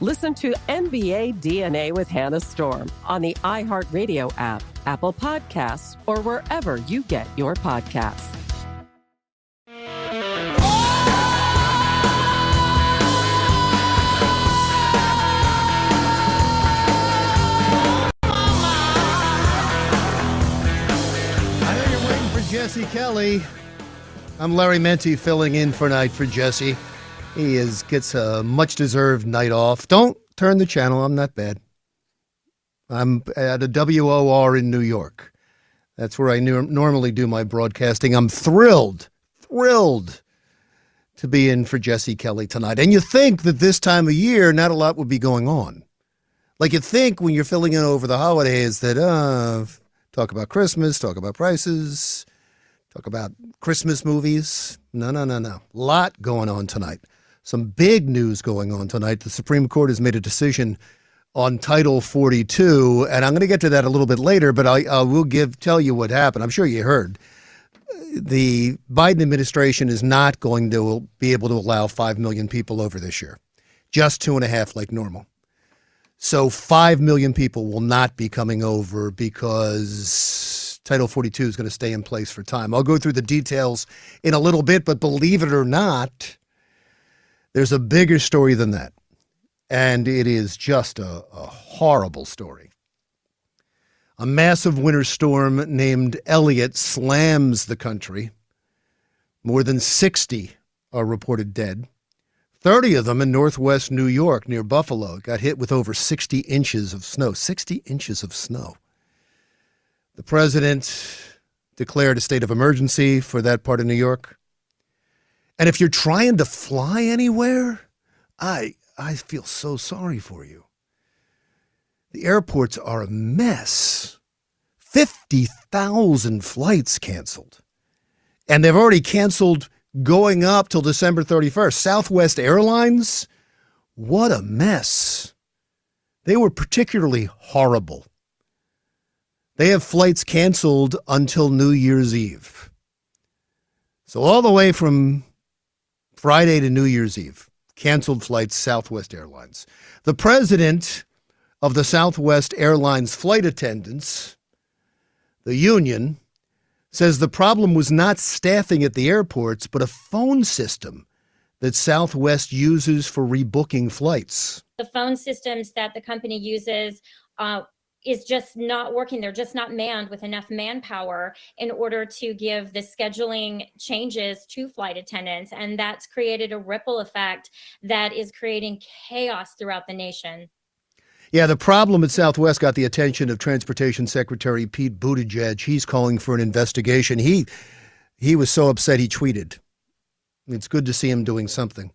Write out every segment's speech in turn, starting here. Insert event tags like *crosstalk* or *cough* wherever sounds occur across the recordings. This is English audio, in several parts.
Listen to NBA DNA with Hannah Storm on the iHeartRadio app, Apple Podcasts, or wherever you get your podcasts. I know you're waiting for Jesse Kelly. I'm Larry Mendte filling in for night for Jesse. He is gets a much deserved night off. Don't turn the channel. I'm not bad. I'm at a WOR in New York. That's where I normally do my broadcasting. I'm thrilled, thrilled to be in for Jesse Kelly tonight. And you think that this time of year, not a lot would be going on. Like you think when you're filling in over the holidays that, uh, talk about Christmas, talk about prices, talk about Christmas movies. No, no, no, no. Lot going on tonight. Some big news going on tonight. The Supreme Court has made a decision on Title 42, and I'm going to get to that a little bit later. But I, I will give tell you what happened. I'm sure you heard. The Biden administration is not going to be able to allow five million people over this year, just two and a half like normal. So five million people will not be coming over because Title 42 is going to stay in place for time. I'll go through the details in a little bit, but believe it or not, there's a bigger story than that. And it is just a, a horrible story. A massive winter storm named Elliott slams the country. More than 60 are reported dead. 30 of them in northwest New York near Buffalo got hit with over 60 inches of snow. 60 inches of snow. The president declared a state of emergency for that part of New York. And if you're trying to fly anywhere, I I feel so sorry for you. The airports are a mess. 50,000 flights canceled. And they've already canceled going up till December 31st. Southwest Airlines, what a mess. They were particularly horrible. They have flights canceled until New Year's Eve. So, all the way from Friday to New Year's Eve, canceled flights, Southwest Airlines. The president of the Southwest Airlines flight attendants, the union, says the problem was not staffing at the airports, but a phone system that Southwest uses for rebooking flights. The phone systems that the company uses uh, is just not working. They're just not manned with enough manpower in order to give the scheduling changes to flight attendants. And that's created a ripple effect that is creating chaos throughout the nation. Yeah, the problem at Southwest got the attention of Transportation Secretary Pete Buttigieg. He's calling for an investigation. He he was so upset he tweeted. It's good to see him doing something.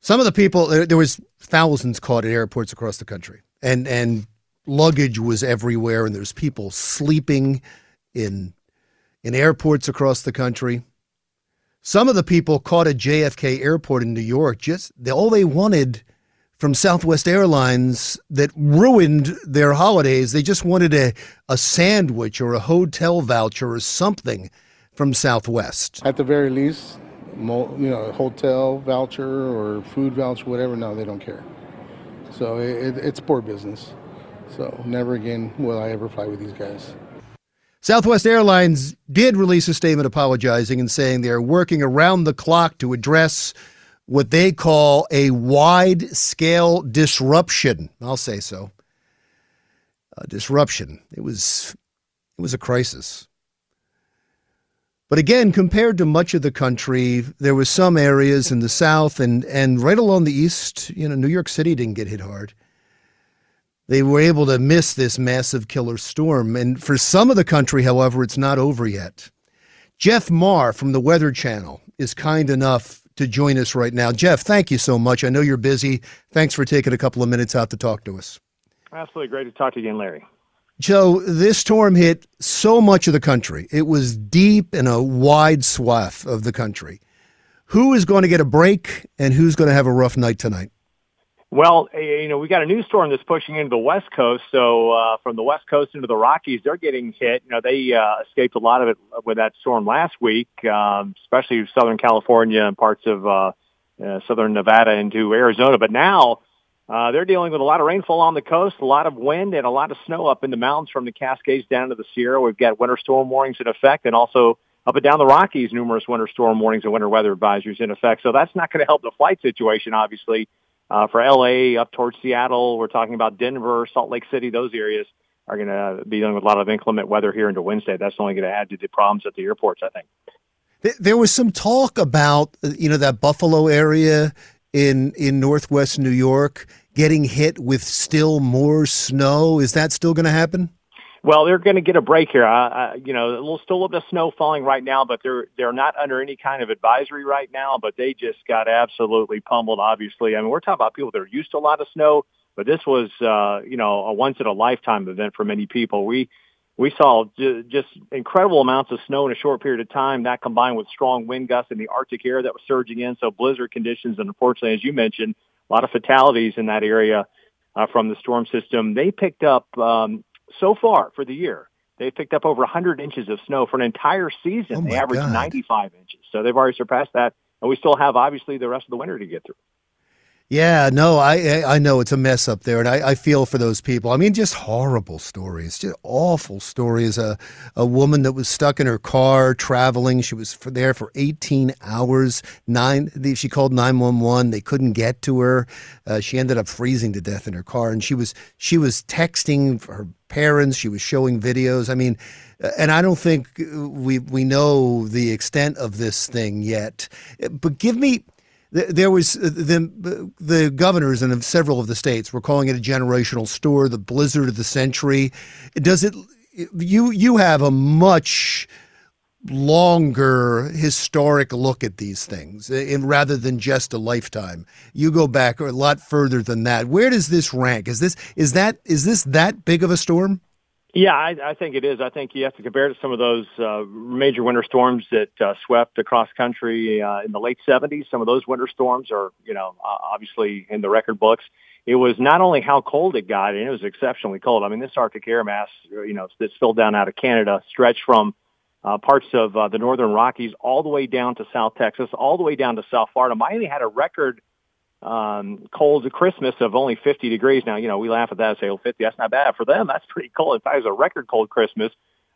Some of the people there, was thousands caught at airports across the country, and and luggage was everywhere, and there's people sleeping in in airports across the country. Some of the people caught at JFK Airport in New York just all they wanted from Southwest Airlines that ruined their holidays. They just wanted a, a sandwich or a hotel voucher or something from Southwest. At the very least, you know, a hotel voucher or food voucher, whatever. No, they don't care. So it, it's poor business. So never again will I ever fly with these guys. Southwest Airlines did release a statement apologizing and saying they're working around the clock to address what they call a wide scale disruption. I'll say so. A disruption. It was it was a crisis. But again, compared to much of the country, there were some areas in the south and, and right along the east, you know, New York City didn't get hit hard. They were able to miss this massive killer storm. And for some of the country, however, it's not over yet. Jeff Marr from the Weather Channel is kind enough to join us right now. Jeff, thank you so much. I know you're busy. Thanks for taking a couple of minutes out to talk to us. Absolutely great to talk to you again, Larry. Joe, this storm hit so much of the country. It was deep in a wide swath of the country. Who is going to get a break and who's going to have a rough night tonight? Well, eh, you know, we got a new storm that's pushing into the West Coast. So uh, from the West Coast into the Rockies, they're getting hit. You know, they uh, escaped a lot of it with that storm last week, um, especially Southern California and parts of uh, uh, Southern Nevada into Arizona. But now uh, they're dealing with a lot of rainfall on the coast, a lot of wind, and a lot of snow up in the mountains from the Cascades down to the Sierra. We've got winter storm warnings in effect, and also up and down the Rockies, numerous winter storm warnings and winter weather advisories in effect. So that's not going to help the flight situation, obviously. Uh, for LA, up towards Seattle, we're talking about Denver, Salt Lake City, those areas are going to be dealing with a lot of inclement weather here into Wednesday. That's only going to add to the problems at the airports, I think. There was some talk about, you know, that Buffalo area in in northwest New York getting hit with still more snow. Is that still going to happen? Well, they're going to get a break here. Uh, uh, you know, a little, still a little bit of snow falling right now, but they're they're not under any kind of advisory right now. But they just got absolutely pummeled. Obviously, I mean, we're talking about people that are used to a lot of snow, but this was uh, you know a once in a lifetime event for many people. We we saw j- just incredible amounts of snow in a short period of time. That combined with strong wind gusts in the Arctic air that was surging in, so blizzard conditions, and unfortunately, as you mentioned, a lot of fatalities in that area uh, from the storm system. They picked up um, so far for the year, they picked up over 100 inches of snow for an entire season. Oh they averaged God. 95 inches. So they've already surpassed that. And we still have, obviously, the rest of the winter to get through. Yeah, no, I I know it's a mess up there, and I, I feel for those people. I mean, just horrible stories, just awful stories. A a woman that was stuck in her car traveling. She was for there for 18 hours. Nine. She called 911. They couldn't get to her. Uh, she ended up freezing to death in her car, and she was she was texting her parents. She was showing videos. I mean, uh, and I don't think uh, we we know the extent of this thing yet. Uh, but give me there was uh, the the governors and several of the states were calling it a generational store, the blizzard of the century. Does it? You you have a much longer historic look at these things, and rather than just a lifetime. You go back a lot further than that. Where does this rank? Is this is that is this that big of a storm? Yeah, I, I think it is. I think you have to compare it to some of those uh, major winter storms that uh, swept across country uh, in the late 70s. Some of those winter storms are, you know, uh, obviously in the record books. It was not only how cold it got, and it was exceptionally cold. I mean, this Arctic air mass, you know, that spilled down out of Canada stretched from uh, parts of uh, the northern Rockies all the way down to South Texas, all the way down to South Florida. Miami had a record um, cold Christmas of only 50 degrees. Now, you know, we laugh at that and say, oh, 50, that's not bad. For them, that's pretty cold. In fact, it was a record cold Christmas.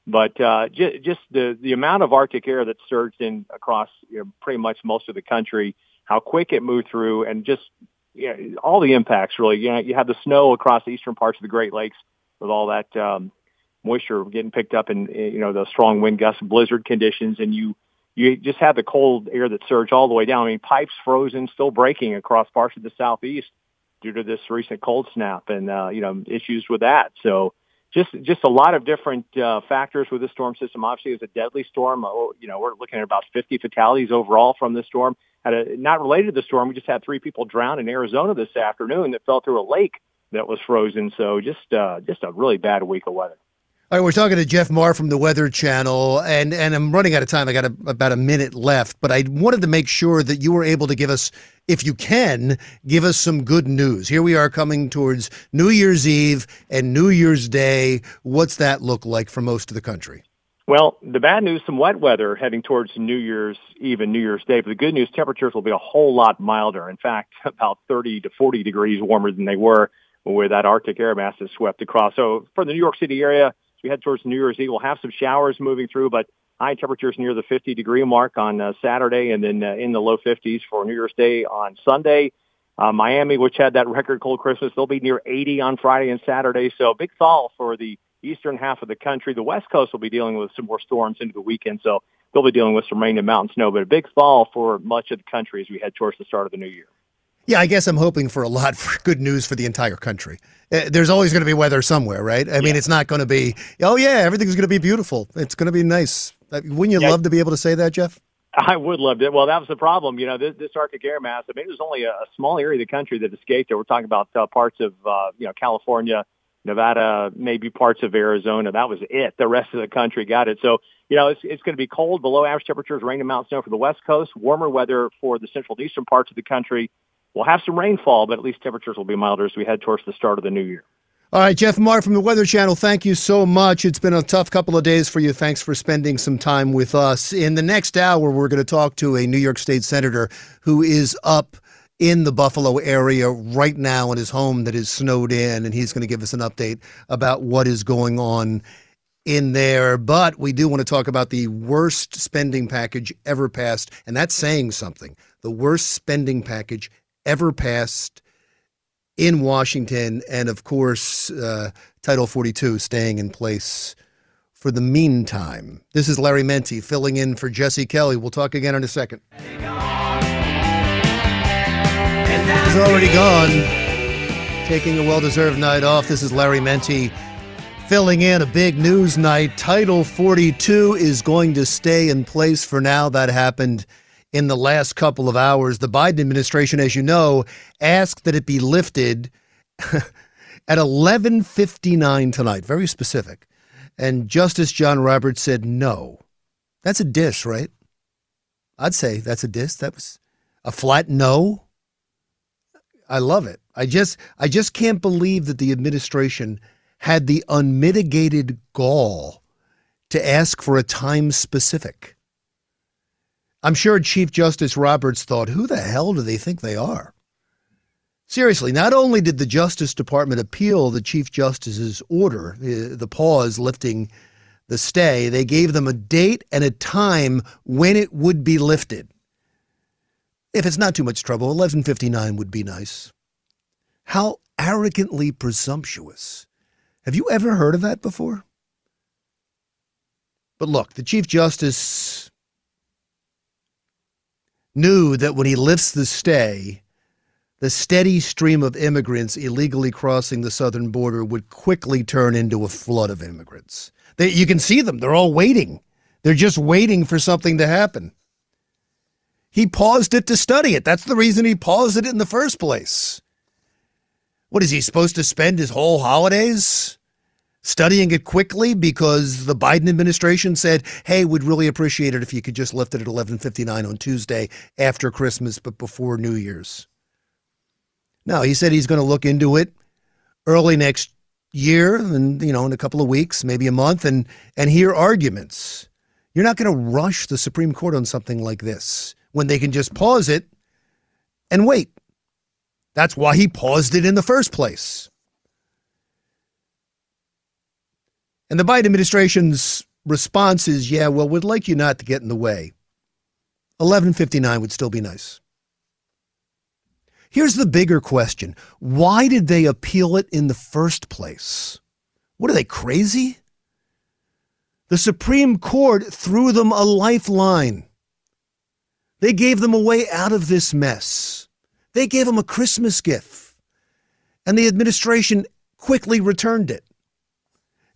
But uh, j- just the, the amount of Arctic air that surged in across you know, pretty much most of the country, how quick it moved through, and just you know, all the impacts really. You know, you have the snow across the eastern parts of the Great Lakes with all that um, moisture getting picked up in, you know, the strong wind gusts and blizzard conditions, and you you just have the cold air that surged all the way down. I mean, pipes frozen, still breaking across parts of the southeast due to this recent cold snap, and uh, you know, issues with that. So just just a lot of different uh, factors with the storm system. Obviously, it's a deadly storm. Oh, you know, we're looking at about 50 fatalities overall from the storm. Had a, not related to the storm, we just had three people drown in Arizona this afternoon that fell through a lake that was frozen. So just uh, just a really bad week of weather. All right, we're talking to Jeff Marr from the Weather Channel, and, and I'm running out of time. I got a, about a minute left, but I wanted to make sure that you were able to give us, if you can, give us some good news. Here we are coming towards New Year's Eve and New Year's Day. What's that look like for most of the country? Well, the bad news, some wet weather heading towards New Year's Eve and New Year's Day. But the good news, temperatures will be a whole lot milder. In fact, *laughs* about 30 to 40 degrees warmer than they were where that Arctic air mass is swept across. So for the New York City area, we head towards New Year's Eve, we'll have some showers moving through, but high temperatures near the 50 degree mark on uh, Saturday and then uh, in the low 50s for New Year's Day on Sunday. Uh, Miami, which had that record cold Christmas, they'll be near 80 on Friday and Saturday. So big thaw for the eastern half of the country. The West Coast will be dealing with some more storms into the weekend, so they'll be dealing with some rain and mountain snow. But a big thaw for much of the country as we head towards the start of the new year. Yeah, I guess I'm hoping for a lot *laughs* for good news for the entire country. Uh, there's always going to be weather somewhere, right? I yeah. mean, it's not going to be, oh, yeah, everything's going to be beautiful. It's going to be nice. Uh, wouldn't you yeah. love to be able to say that, Jeff? I would love it. Well, that was the problem. You know, this, this Arctic air mass, I mean, it was only a, a small area of the country that escaped it. We're talking about uh, parts of, uh, you know, California, Nevada, maybe parts of Arizona. That was it. The rest of the country got it. So, you know, it's, it's going to be cold, below average temperatures, rain and mountain snow for the West Coast, warmer weather for the central and eastern parts of the country. We'll have some rainfall, but at least temperatures will be milder as we head towards the start of the new year. All right, Jeff Marr from the Weather Channel, thank you so much. It's been a tough couple of days for you. Thanks for spending some time with us. In the next hour, we're going to talk to a New York State Senator who is up in the Buffalo area right now in his home that is snowed in, and he's going to give us an update about what is going on in there. But we do want to talk about the worst spending package ever passed, and that's saying something. The worst spending package ever passed in Washington, and of course, uh, Title 42 staying in place for the meantime. This is Larry Mendte filling in for Jesse Kelly. We'll talk again in a second. He's already gone, taking a well deserved night off. This is Larry Mendte filling in a big news night. Title 42 is going to stay in place for now. That happened in the last couple of hours. The Biden administration, as you know, asked that it be lifted *laughs* at 11:59 tonight. Very specific. And Justice John Roberts said no. That's a diss, right? I'd say that's a diss. That was a flat no. I love it. I just I just can't believe that the administration had the unmitigated gall to ask for a time specific. I'm sure Chief Justice Roberts thought, who the hell do they think they are? Seriously, not only did the Justice Department appeal the Chief Justice's order, the, pause lifting the stay, they gave them a date and a time when it would be lifted. If it's not too much trouble, 1159 would be nice. How arrogantly presumptuous. Have you ever heard of that before? But look, the Chief Justice knew that when he lifts the stay, the steady stream of immigrants illegally crossing the southern border would quickly turn into a flood of immigrants. They, you can see them, they're all waiting. They're just waiting for something to happen. He paused it to study it. That's the reason he paused it in the first place. What is he supposed to spend his whole holidays studying it quickly because the Biden administration said, "Hey, we'd really appreciate it if you could just lift it at 11:59 on Tuesday after Christmas but before New Year's." No, he said he's going to look into it early next year and you know in a couple of weeks, maybe a month and and hear arguments. You're not going to rush the Supreme Court on something like this when they can just pause it and wait. That's why he paused it in the first place. And the Biden administration's response is, yeah, well, we'd like you not to get in the way. 1159 would still be nice. Here's the bigger question why did they appeal it in the first place? What are they, crazy? The Supreme Court threw them a lifeline. They gave them a way out of this mess. They gave them a Christmas gift. And the administration quickly returned it.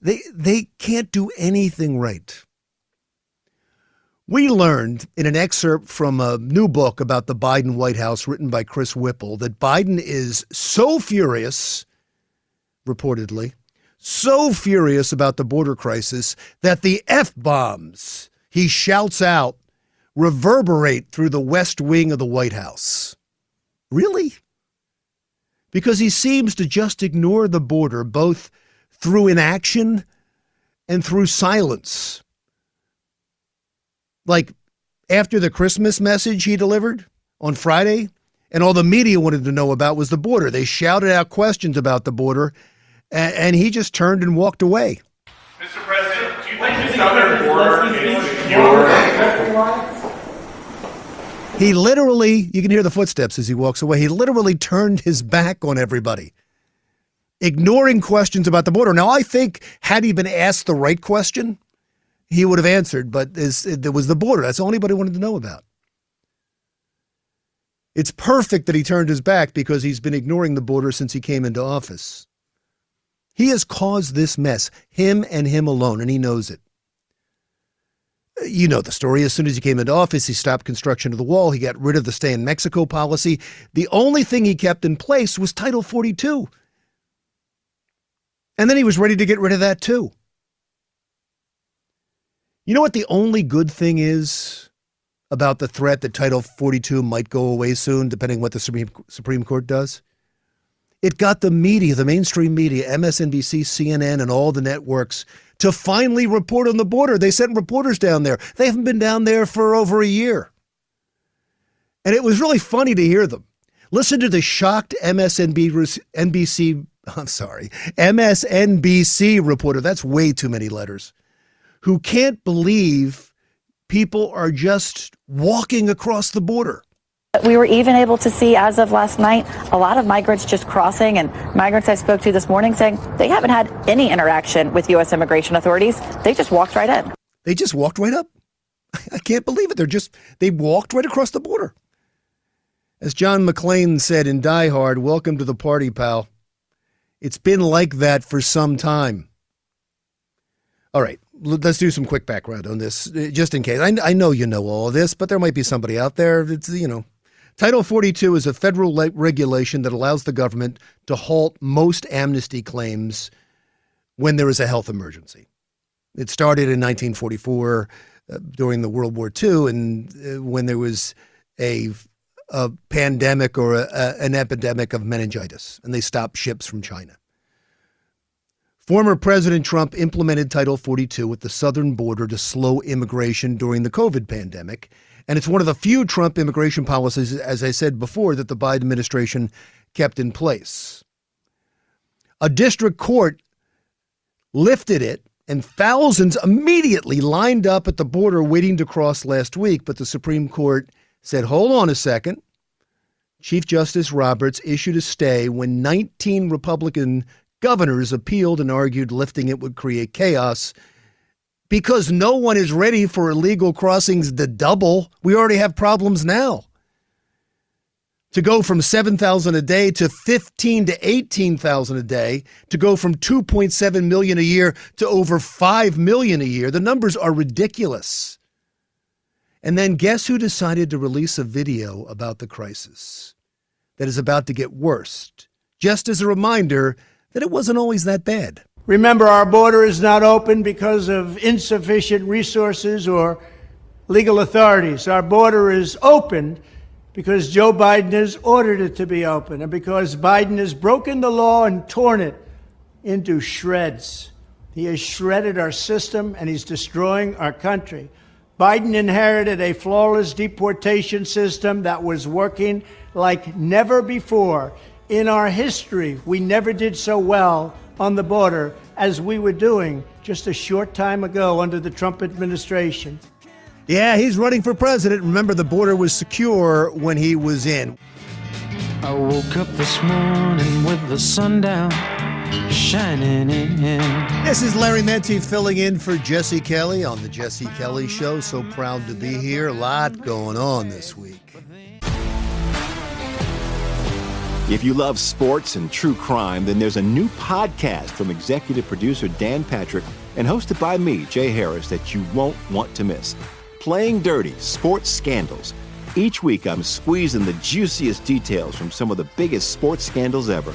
They, they can't do anything right. We learned in an excerpt from a new book about the Biden White House written by Chris Whipple that Biden is so furious, reportedly, so furious about the border crisis that the F bombs he shouts out reverberate through the west wing of the White House. Really? Because he seems to just ignore the border both through inaction and through silence like after the Christmas message he delivered on Friday, and all the media wanted to know about was the border. They shouted out questions about the border, and, and he just turned and walked away. Mr. President, do you think the southern border is secure? He literally, you can hear the footsteps as he walks away. He literally turned his back on everybody, ignoring questions about the border. Now, I think had he been asked the right question, he would have answered, but there was the border. That's all anybody wanted to know about. It's perfect that he turned his back because he's been ignoring the border since he came into office. He has caused this mess, him and him alone, and he knows it. You know the story. As soon as he came into office, he stopped construction of the wall. He got rid of the stay in Mexico policy. The only thing he kept in place was Title 42. And then he was ready to get rid of that too. You know what the only good thing is about the threat that Title 42 might go away soon, depending what the Supreme, Supreme Court does? It got the media, the mainstream media, MSNBC, CNN, and all the networks to finally report on the border. They sent reporters down there. They haven't been down there for over a year. And it was really funny to hear them. Listen to the shocked MSNBC, NBC, *laughs* I'm sorry, MSNBC reporter. That's way too many letters who can't believe people are just walking across the border. We were even able to see, as of last night, a lot of migrants just crossing, and migrants I spoke to this morning saying they haven't had any interaction with U.S. immigration authorities. They just walked right in. They just walked right up. *laughs* I can't believe it. They're just, they walked right across the border. As John McClane said in Die Hard, welcome to the party, pal. It's been like that for some time. All right, let's do some quick background on this, uh, just in case. I, I know you know all this, but there might be somebody out there that's, you know. Title 42 is a federal le- regulation that allows the government to halt most amnesty claims when there is a health emergency. It started in 1944 uh, during the World War II, and uh, when there was a, a pandemic or a, a, an epidemic of meningitis, and they stopped ships from China. Former President Trump implemented Title 42 at the southern border to slow immigration during the COVID pandemic. And it's one of the few Trump immigration policies, as I said before, that the Biden administration kept in place. A district court lifted it, and thousands immediately lined up at the border waiting to cross last week. But the Supreme Court said, hold on a second. Chief Justice Roberts issued a stay when 19 Republican governors appealed and argued lifting it would create chaos because no one is ready for illegal crossings to double. We already have problems now. To go from 7,000 a day to 15 to 18,000 a day, to go from 2.7 million a year to over 5 million a year, the numbers are ridiculous. And then guess who decided to release a video about the crisis that is about to get worse? Just as a reminder that it wasn't always that bad. Remember, our border is not open because of insufficient resources or legal authorities. Our border is open because Joe Biden has ordered it to be open and because Biden has broken the law and torn it into shreds. He has shredded our system and he's destroying our country. Biden inherited a flawless deportation system that was working like never before. In our history, we never did so well on the border as we were doing just a short time ago under the Trump administration. Yeah, he's running for president. Remember, the border was secure when he was in. I woke up this morning with the sun down, shining in. This is Larry Mendte filling in for Jesse Kelly on the Jesse Kelly Show. So proud to be here. A lot going on this week. If you love sports and true crime, then there's a new podcast from executive producer Dan Patrick and hosted by me, Jay Harris, that you won't want to miss. Playing Dirty Sports Scandals. Each week, I'm squeezing the juiciest details from some of the biggest sports scandals ever.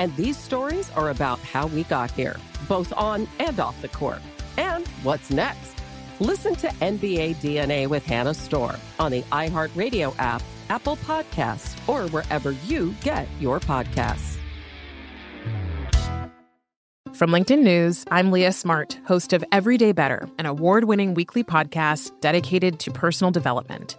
And these stories are about how we got here, both on and off the court. And what's next? Listen to NBA DNA with Hannah Storm on the iHeartRadio app, Apple Podcasts, or wherever you get your podcasts. From LinkedIn News, I'm Leah Smart, host of Everyday Better, an award winning weekly podcast dedicated to personal development.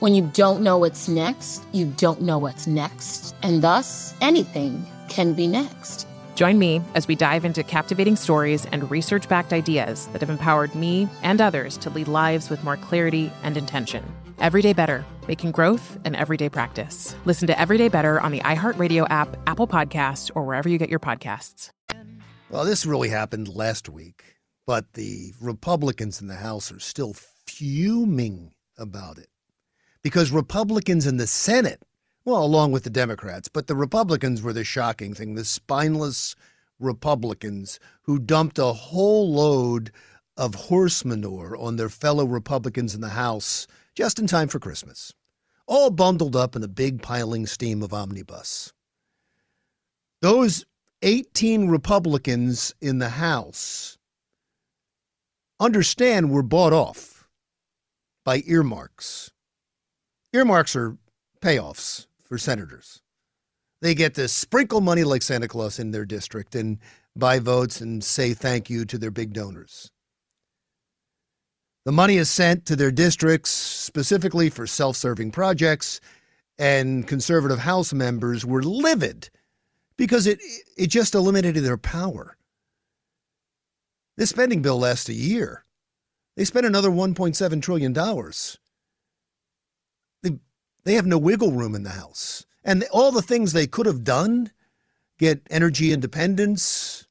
When you don't know what's next, you don't know what's next. And thus, anything can be next. Join me as we dive into captivating stories and research backed ideas that have empowered me and others to lead lives with more clarity and intention. Everyday Better, making growth an everyday practice. Listen to Everyday Better on the iHeartRadio app, Apple Podcasts, or wherever you get your podcasts. Well, this really happened last week, but the Republicans in the House are still fuming about it because Republicans in the Senate, well, along with the Democrats, but the Republicans were the shocking thing, the spineless Republicans who dumped a whole load of horse manure on their fellow Republicans in the House just in time for Christmas, all bundled up in a big piling steam of omnibus. Those 18 Republicans in the House understand we're bought off by earmarks. Earmarks are payoffs for senators. They get to sprinkle money like Santa Claus in their district and buy votes and say thank you to their big donors. The money is sent to their districts specifically for self serving projects, and conservative House members were livid because it, it just eliminated their power. This spending bill lasts a year. They spent another $1.7 trillion. They, have no wiggle room in the House. And all the things they could have done get energy independence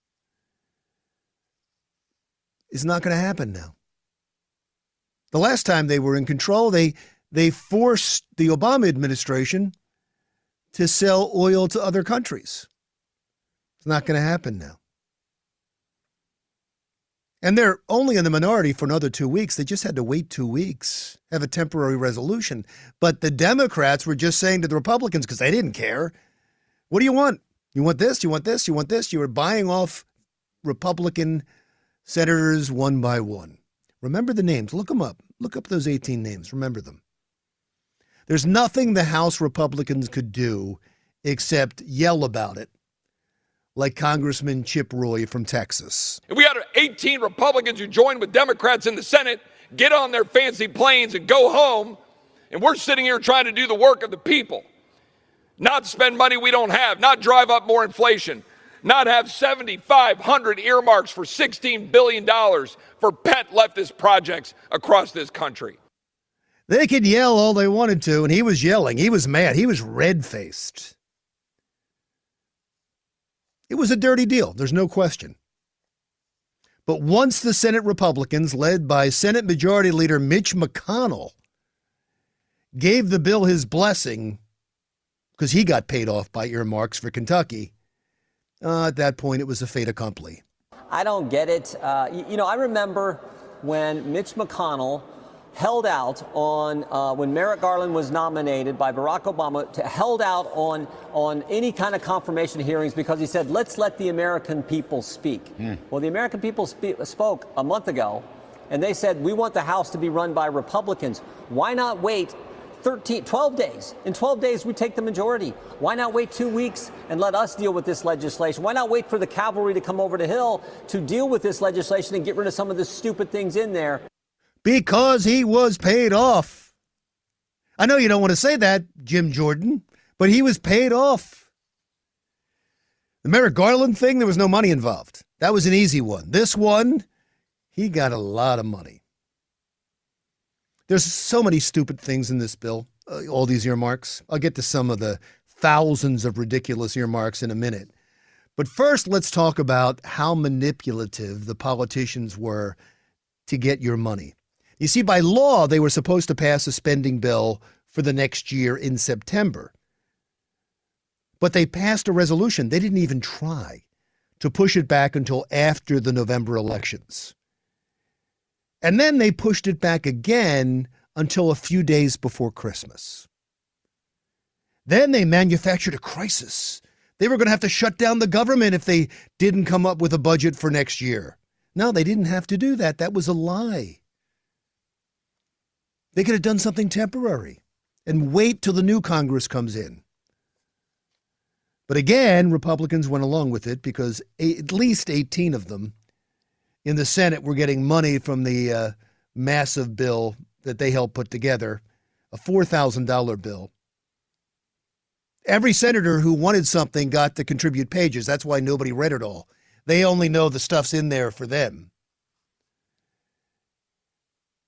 is not going to happen now. The last time they were in control, they they forced the Obama administration to sell oil to other countries. It's not going to happen now. And they're only in the minority for another two weeks. They just had to wait two weeks, have a temporary resolution. But the Democrats were just saying to the Republicans, because they didn't care, what do you want? You want this? You want this? You want this? You were buying off Republican senators one by one. Remember the names. Look them up. Look up those 18 names. Remember them. There's nothing the House Republicans could do except yell about it, like Congressman Chip Roy from Texas. If we had 18 Republicans who joined with Democrats in the Senate, get on their fancy planes and go home, and we're sitting here trying to do the work of the people, not spend money we don't have, not drive up more inflation, not have 7,500 earmarks for $16 billion for pet leftist projects across this country. They could yell all they wanted to, and he was yelling. He was mad. He was red faced. It was a dirty deal. There's no question. But once the Senate Republicans, led by Senate Majority Leader Mitch McConnell, gave the bill his blessing because he got paid off by earmarks for Kentucky, uh, at that point it was a fait accompli. I don't get it. Uh, you, you know, I remember when Mitch McConnell held out on uh, when Merrick Garland was nominated by Barack Obama to held out on on any kind of confirmation hearings because he said let's let the American people speak. Mm. Well, the American people spe- spoke a month ago, and they said we want the House to be run by Republicans. Why not wait 13, 12 days. In 12 days, we take the majority. Why not wait two weeks and let us deal with this legislation? Why not wait for the cavalry to come over the Hill to deal with this legislation and get rid of some of the stupid things in there? Because he was paid off. I know you don't want to say that, Jim Jordan, but he was paid off. The Merrick Garland thing, there was no money involved. That was an easy one. This one, he got a lot of money. There's so many stupid things in this bill, uh, all these earmarks. I'll get to some of the thousands of ridiculous earmarks in a minute. But first, let's talk about how manipulative the politicians were to get your money. You see, by law, they were supposed to pass a spending bill for the next year in September. But they passed a resolution. They didn't even try to push it back until after the November elections. And then they pushed it back again until a few days before Christmas. Then they manufactured a crisis. They were going to have to shut down the government if they didn't come up with a budget for next year. No, they didn't have to do that. That was a lie. They could have done something temporary and wait till the new Congress comes in. But again, Republicans went along with it because at least 18 of them in the Senate were getting money from the uh, massive bill that they helped put together, a $4,000 bill. Every senator who wanted something got to contribute pages. That's why nobody read it all. They only know the stuff's in there for them.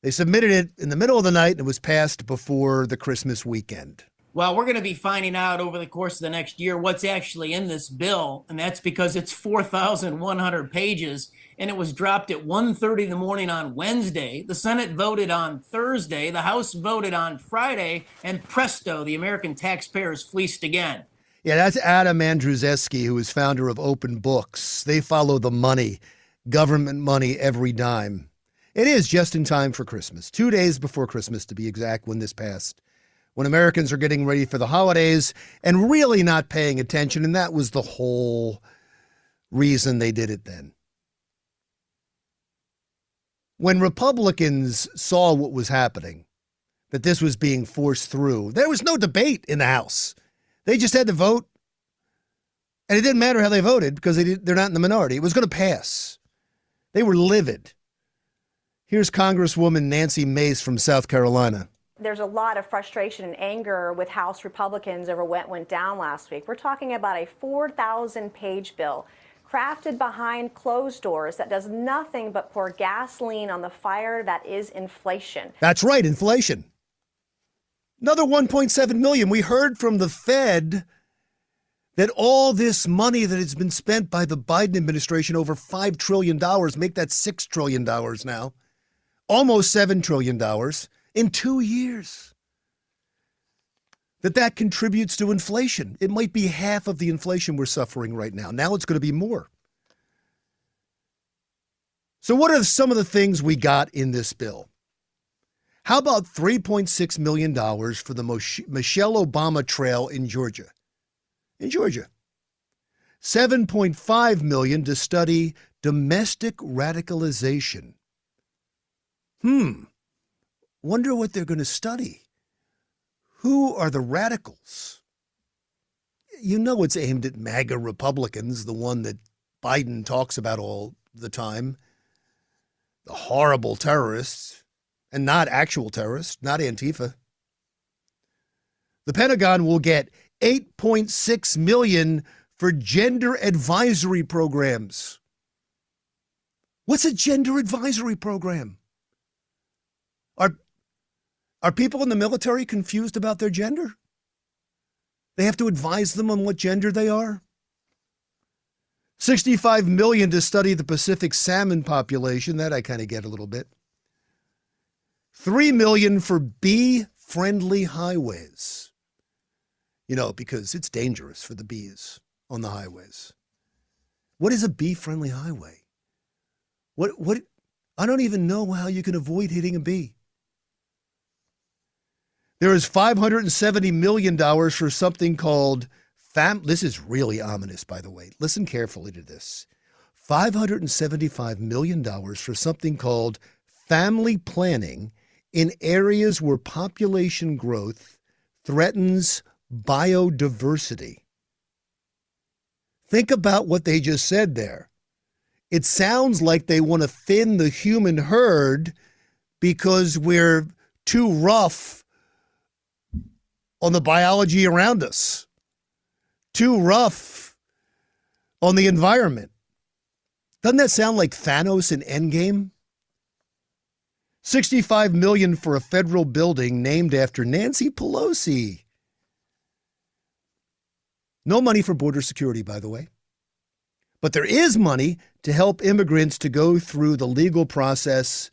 They submitted it in the middle of the night and it was passed before the Christmas weekend. Well, we're going to be finding out over the course of the next year what's actually in this bill, and that's because it's 4,100 pages and it was dropped at 1.30 in the morning on Wednesday. The Senate voted on Thursday, the House voted on Friday, and presto, the American taxpayers fleeced again. Yeah, that's Adam Andrzejewski, who is founder of Open Books. They follow the money, government money every dime. It is just in time for Christmas, two days before Christmas to be exact, when this passed, when Americans are getting ready for the holidays and really not paying attention. And that was the whole reason they did it then when Republicans saw what was happening, that this was being forced through, there was no debate in the House. They just had to vote. And it didn't matter how they voted because they did, they're not in the minority. It was going to pass. They were livid. Here's Congresswoman Nancy Mace from South Carolina. There's a lot of frustration and anger with House Republicans over what went down last week. We're talking about a 4,000 page bill crafted behind closed doors that does nothing but pour gasoline on the fire that is inflation. That's right, inflation. Another 1.7 million. We heard from the Fed that all this money that has been spent by the Biden administration over $5 trillion, make that $6 trillion now, almost $7 trillion in two years. That that contributes to inflation. It might be half of the inflation we're suffering right now. Now it's going to be more. So, what are some of the things we got in this bill? How about $3.6 million for the Michelle Obama Trail in Georgia? In Georgia. 7.5 million to study domestic radicalization. Hmm. Wonder what they're going to study. Who are the radicals? You know it's aimed at MAGA Republicans, the one that Biden talks about all the time. The horrible terrorists and not actual terrorists, not Antifa. The Pentagon will get 8.6 million for gender advisory programs. What's a gender advisory program? Are are people in the military confused about their gender? They have to advise them on what gender they are? 65 million to study the Pacific salmon population, that I kind of get a little bit. 3 million for bee friendly highways. You know, because it's dangerous for the bees on the highways. What is a bee friendly highway? What what I don't even know how you can avoid hitting a bee. There is $570 million for something called fam this is really ominous by the way. Listen carefully to this. $575 million for something called family planning in areas where population growth threatens biodiversity. Think about what they just said there. It sounds like they want to thin the human herd because we're too rough on the biology around us, too rough on the environment. Doesn't that sound like Thanos in Endgame? 65 million for a federal building named after Nancy Pelosi. No money for border security, by the way. But there is money to help immigrants to go through the legal process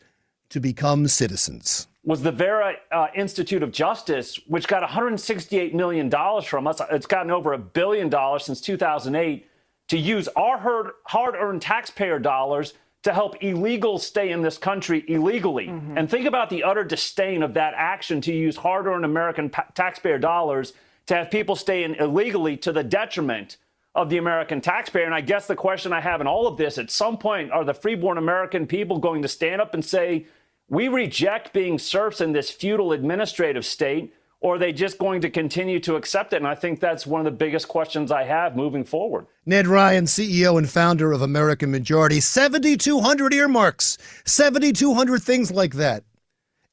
to become citizens. Was the Vera uh, Institute of Justice, which got $168 million from us. It's gotten over a billion dollars since 2008 to use our hard earned taxpayer dollars to help illegals stay in this country illegally. Mm-hmm. And think about the utter disdain of that action to use hard earned American pa- taxpayer dollars to have people stay in illegally to the detriment of the American taxpayer. And I guess the question I have in all of this at some point are the freeborn American people going to stand up and say, we reject being serfs in this feudal administrative state? or are they just going to continue to accept it? And I think that's one of the biggest questions I have moving forward. Ned Ryan, CEO and founder of American Majority, 7,200 earmarks, 7,200 things like that.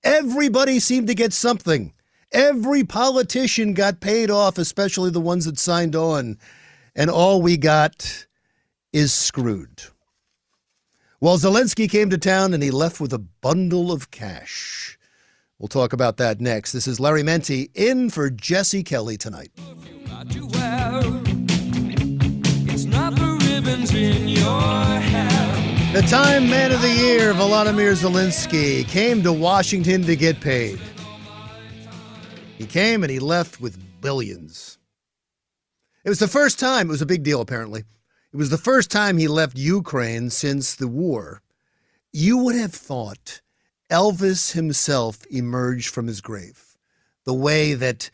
Everybody seemed to get something. Every politician got paid off, especially the ones that signed on. And all we got is screwed. Well, Zelensky came to town and he left with a bundle of cash. We'll talk about that next. This is Larry Mendte in for Jesse Kelly tonight. The Time Man of the Year, Volodymyr Zelensky, came to Washington to get paid. He came and he left with billions. It was the first time, it was a big deal apparently. It was the first time he left Ukraine since the war. You would have thought Elvis himself emerged from his grave. The way that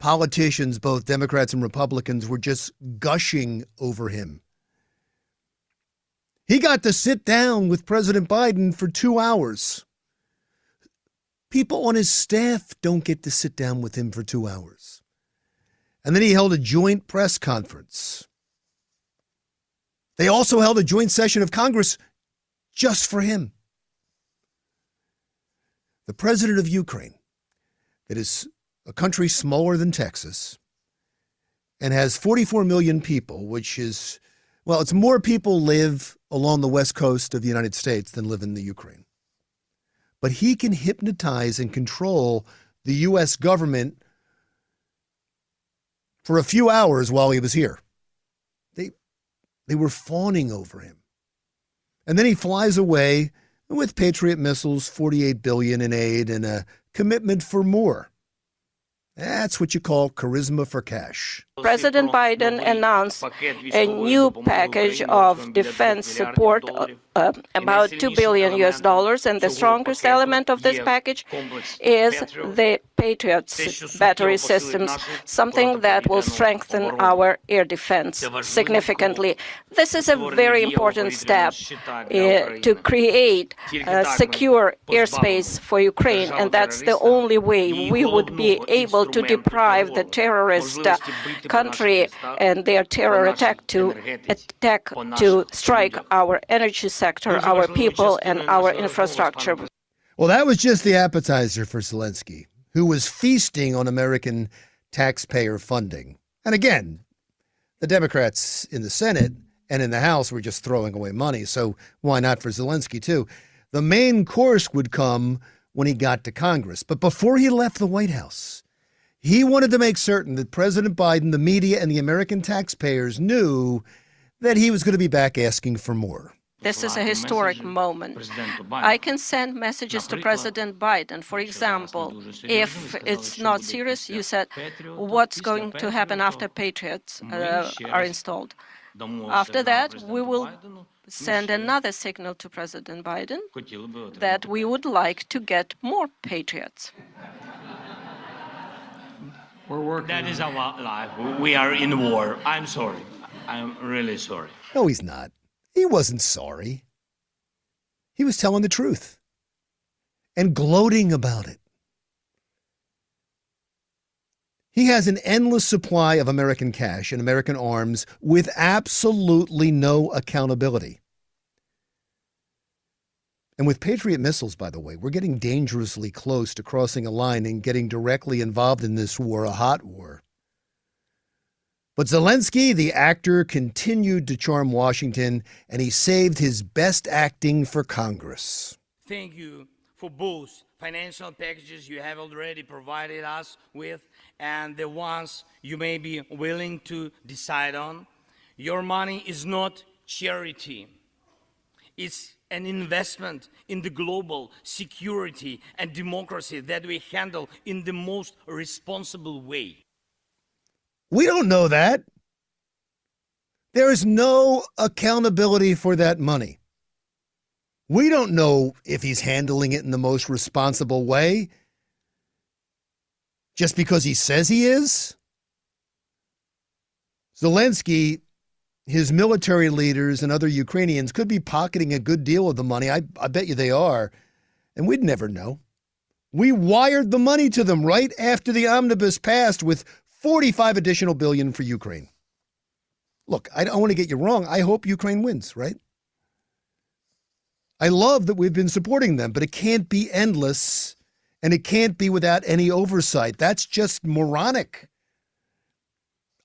politicians, both Democrats and Republicans, were just gushing over him. He got to sit down with President Biden for two hours. People on his staff don't get to sit down with him for two hours. And then he held a joint press conference. They also held a joint session of Congress just for him the president of Ukraine, that is a country smaller than Texas and has 44 million people, which is Well, it's more people live along the west coast of the United States than live in the Ukraine. But he can hypnotize and control the U.S. government for a few hours while he was here. They, were fawning over him. And then he flies away with Patriot missiles, 48 billion in aid, and a commitment for more. That's what you call charisma for cash. President Biden announced a new package of defense support, uh, uh, about 2 billion US dollars, and the strongest element of this package is the Patriot's battery systems, something that will strengthen our air defense significantly. This is a very important step uh, to create a secure airspace for Ukraine, and that's the only way we would be able to deprive the terrorist uh, country and their terror attack to attack to strike our energy sector, our people, and our infrastructure. Well, that was just the appetizer for Zelensky, who was feasting on American taxpayer funding. And again, the Democrats in the Senate and in the House were just throwing away money, so why not for Zelensky too? The main course would come when he got to Congress. But before he left the White House, he wanted to make certain that President Biden, the media, and the American taxpayers knew that he was going to be back asking for more. This is a historic moment. I can send messages to President Biden. For example, if it's not serious, you said, what's going to happen after Patriots uh, are installed? After that, we will send another signal to President Biden that we would like to get more Patriots. We're working. That is our life. We are in war. I'm sorry. I'm really sorry. No, he's not. He wasn't sorry. He was telling the truth and gloating about it. He has an endless supply of American cash and American arms with absolutely no accountability. And with Patriot missiles, by the way, we're getting dangerously close to crossing a line and getting directly involved in this war, a hot war. But Zelensky, the actor, continued to charm Washington, and he saved his best acting for Congress. Thank you for both financial packages you have already provided us with and the ones you may be willing to decide on. Your money is not charity, it's an investment in the global security and democracy that we handle in the most responsible way. We don't know that. There is no accountability for that money. We don't know if he's handling it in the most responsible way just because he says he is. Zelensky his military leaders and other Ukrainians could be pocketing a good deal of the money. I, I bet you they are. And we'd never know. We wired the money to them right after the omnibus passed with 45 additional billion for Ukraine. Look, I don't want to get you wrong. I hope Ukraine wins, right? I love that we've been supporting them, but it can't be endless and it can't be without any oversight. That's just moronic.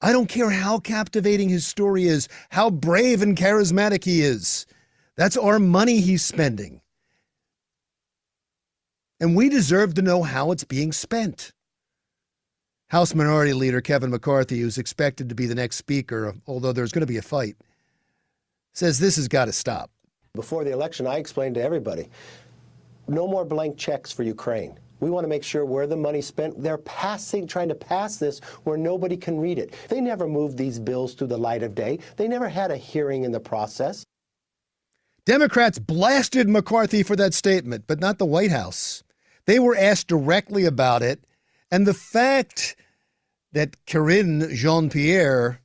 I don't care how captivating his story is, how brave and charismatic he is. That's our money he's spending. And we deserve to know how it's being spent. House Minority Leader Kevin McCarthy, who's expected to be the next speaker, although there's going to be a fight, says this has got to stop. Before the election, I explained to everybody no more blank checks for Ukraine. We want to make sure where the money's spent, they're passing, trying to pass this where nobody can read it. They never moved these bills through the light of day. They never had a hearing in the process. Democrats blasted McCarthy for that statement, but not the White House. They were asked directly about it. And the fact that Karine Jean Pierre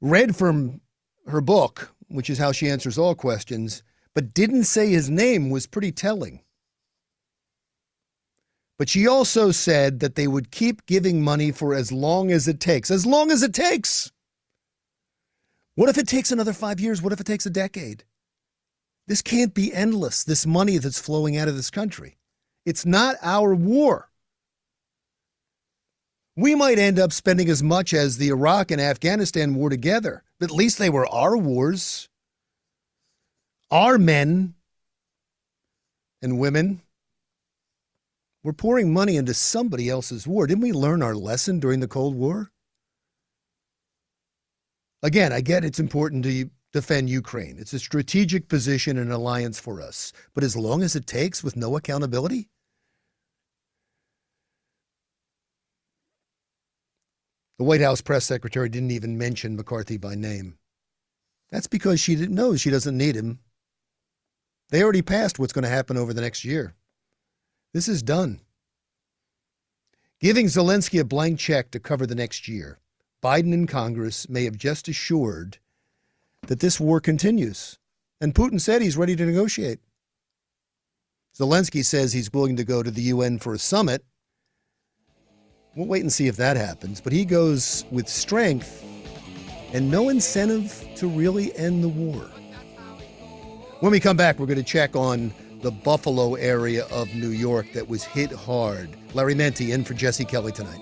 read from her book, which is how she answers all questions, but didn't say his name was pretty telling. But she also said that they would keep giving money for as long as it takes. As long as it takes. What if it takes another five years? What if it takes a decade? This can't be endless, this money that's flowing out of this country. It's not our war. We might end up spending as much as the Iraq and Afghanistan war together. At least they were our wars. Our men and women were pouring money into somebody else's war. Didn't we learn our lesson during the Cold War? Again, I get it's important to defend Ukraine. It's a strategic position and alliance for us. But as long as it takes with no accountability? The White House press secretary didn't even mention McCarthy by name. That's because she didn't know she doesn't need him. They already passed what's going to happen over the next year. This is done. Giving Zelensky a blank check to cover the next year, Biden and Congress may have just assured that this war continues. And Putin said he's ready to negotiate. Zelensky says he's willing to go to the UN for a summit. We'll wait and see if that happens. But he goes with strength and no incentive to really end the war. When we come back, we're going to check on the Buffalo area of New York that was hit hard. Larry Mendte in for Jesse Kelly tonight.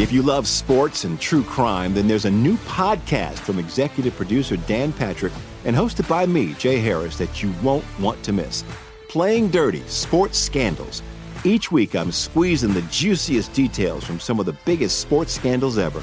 If you love sports and true crime, then there's a new podcast from executive producer Dan Patrick and hosted by me, Jay Harris, that you won't want to miss. Playing Dirty Sports Scandals. Each week, I'm squeezing the juiciest details from some of the biggest sports scandals ever.